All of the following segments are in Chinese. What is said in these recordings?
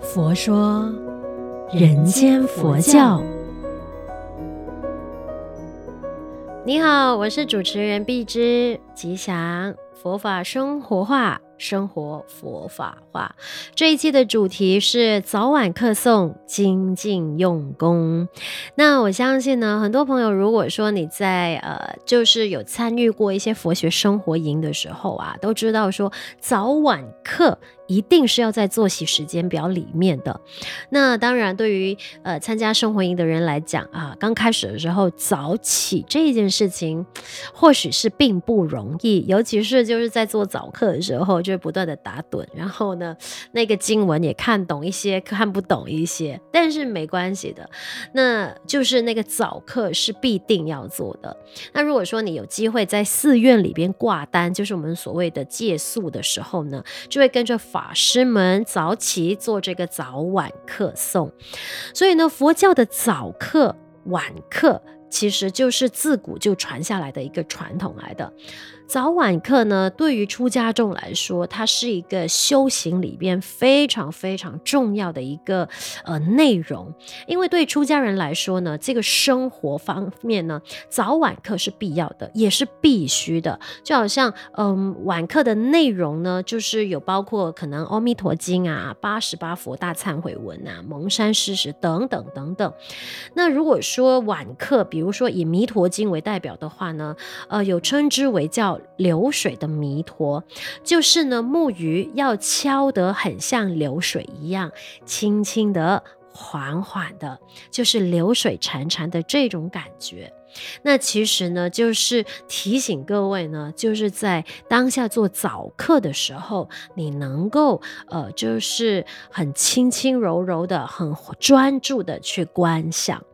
佛说人间佛教。你好，我是主持人碧枝，吉祥佛法生活化。生活佛法化，这一期的主题是早晚课诵，精进用功。那我相信呢，很多朋友如果说你在呃，就是有参与过一些佛学生活营的时候啊，都知道说早晚课一定是要在作息时间表里面的。那当然，对于呃参加生活营的人来讲啊，刚开始的时候早起这件事情，或许是并不容易，尤其是就是在做早课的时候就。是不断的打盹，然后呢，那个经文也看懂一些，看不懂一些，但是没关系的，那就是那个早课是必定要做的。那如果说你有机会在寺院里边挂单，就是我们所谓的借宿的时候呢，就会跟着法师们早起做这个早晚课诵。所以呢，佛教的早课、晚课，其实就是自古就传下来的一个传统来的。早晚课呢，对于出家众来说，它是一个修行里边非常非常重要的一个呃内容。因为对出家人来说呢，这个生活方面呢，早晚课是必要的，也是必须的。就好像嗯、晚课的内容呢，就是有包括可能《阿弥陀经》啊、八十八佛大忏悔文啊、蒙山施食等等等等。那如果说晚课，比如说以《弥陀经》为代表的话呢，呃，有称之为叫。流水的弥陀，就是呢，木鱼要敲得很像流水一样，轻轻的、缓缓的，就是流水潺潺的这种感觉。那其实呢，就是提醒各位呢，就是在当下做早课的时候，你能够呃，就是很轻轻柔柔的、很专注的去观想。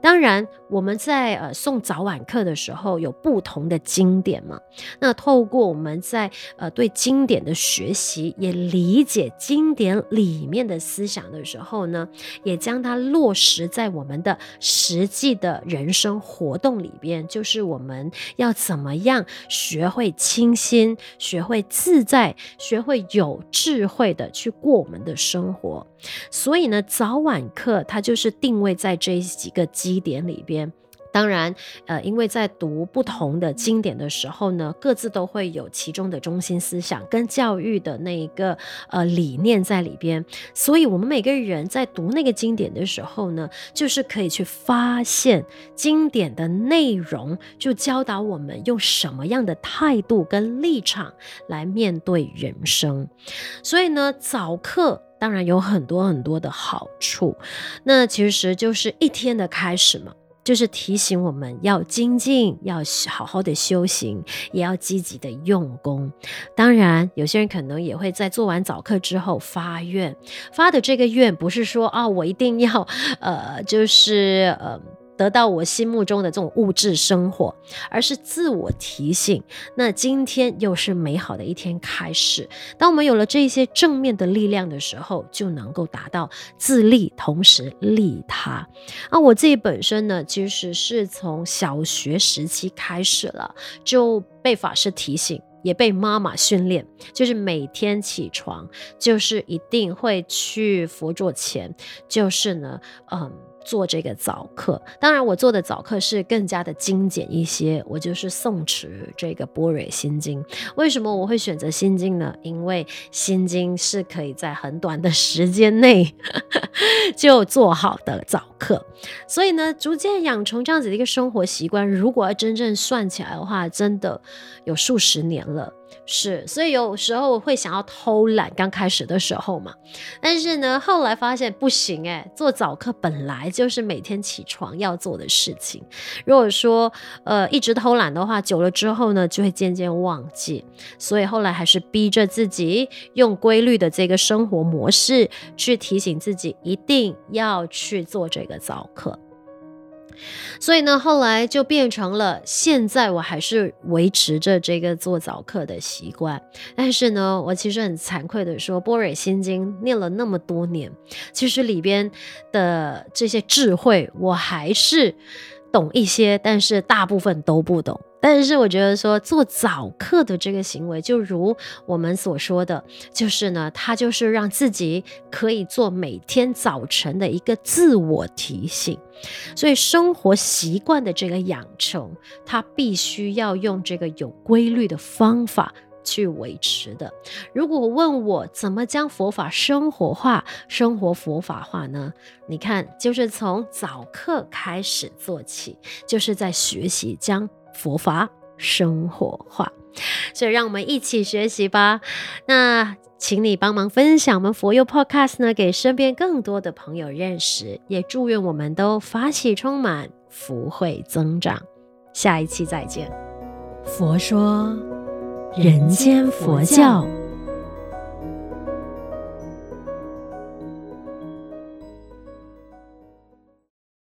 当然，我们在呃送早晚课的时候有不同的经典嘛。那透过我们在呃对经典的学习，也理解经典里面的思想的时候呢，也将它落实在我们的实际的人生活动里边。就是我们要怎么样学会清心，学会自在，学会有智慧的去过我们的生活。所以呢，早晚课它就是定位在这几个基点里边。当然，呃，因为在读不同的经典的时候呢，各自都会有其中的中心思想跟教育的那一个呃理念在里边。所以，我们每个人在读那个经典的时候呢，就是可以去发现经典的内容，就教导我们用什么样的态度跟立场来面对人生。所以呢，早课。当然有很多很多的好处，那其实就是一天的开始嘛，就是提醒我们要精进，要好好的修行，也要积极的用功。当然，有些人可能也会在做完早课之后发愿，发的这个愿不是说啊，我一定要呃，就是呃。得到我心目中的这种物质生活，而是自我提醒。那今天又是美好的一天开始。当我们有了这些正面的力量的时候，就能够达到自利，同时利他。啊，我自己本身呢，其实是从小学时期开始了，就被法师提醒，也被妈妈训练，就是每天起床，就是一定会去佛座前，就是呢，嗯。做这个早课，当然我做的早课是更加的精简一些，我就是诵持这个波蕊心经。为什么我会选择心经呢？因为心经是可以在很短的时间内 就做好的早课，所以呢，逐渐养成这样子的一个生活习惯。如果要真正算起来的话，真的有数十年了。是，所以有时候会想要偷懒，刚开始的时候嘛，但是呢，后来发现不行诶，做早课本来就是每天起床要做的事情。如果说呃一直偷懒的话，久了之后呢，就会渐渐忘记。所以后来还是逼着自己用规律的这个生活模式去提醒自己，一定要去做这个早课。所以呢，后来就变成了，现在我还是维持着这个做早课的习惯。但是呢，我其实很惭愧的说，《波蕊心经》念了那么多年，其实里边的这些智慧，我还是懂一些，但是大部分都不懂。但是我觉得说做早课的这个行为，就如我们所说的，就是呢，它就是让自己可以做每天早晨的一个自我提醒。所以生活习惯的这个养成，它必须要用这个有规律的方法去维持的。如果问我怎么将佛法生活化、生活佛法化呢？你看，就是从早课开始做起，就是在学习将佛法生活化。所以，让我们一起学习吧。那，请你帮忙分享我们佛佑 Podcast 呢，给身边更多的朋友认识。也祝愿我们都法喜充满，福慧增长。下一期再见。佛说，人间佛教。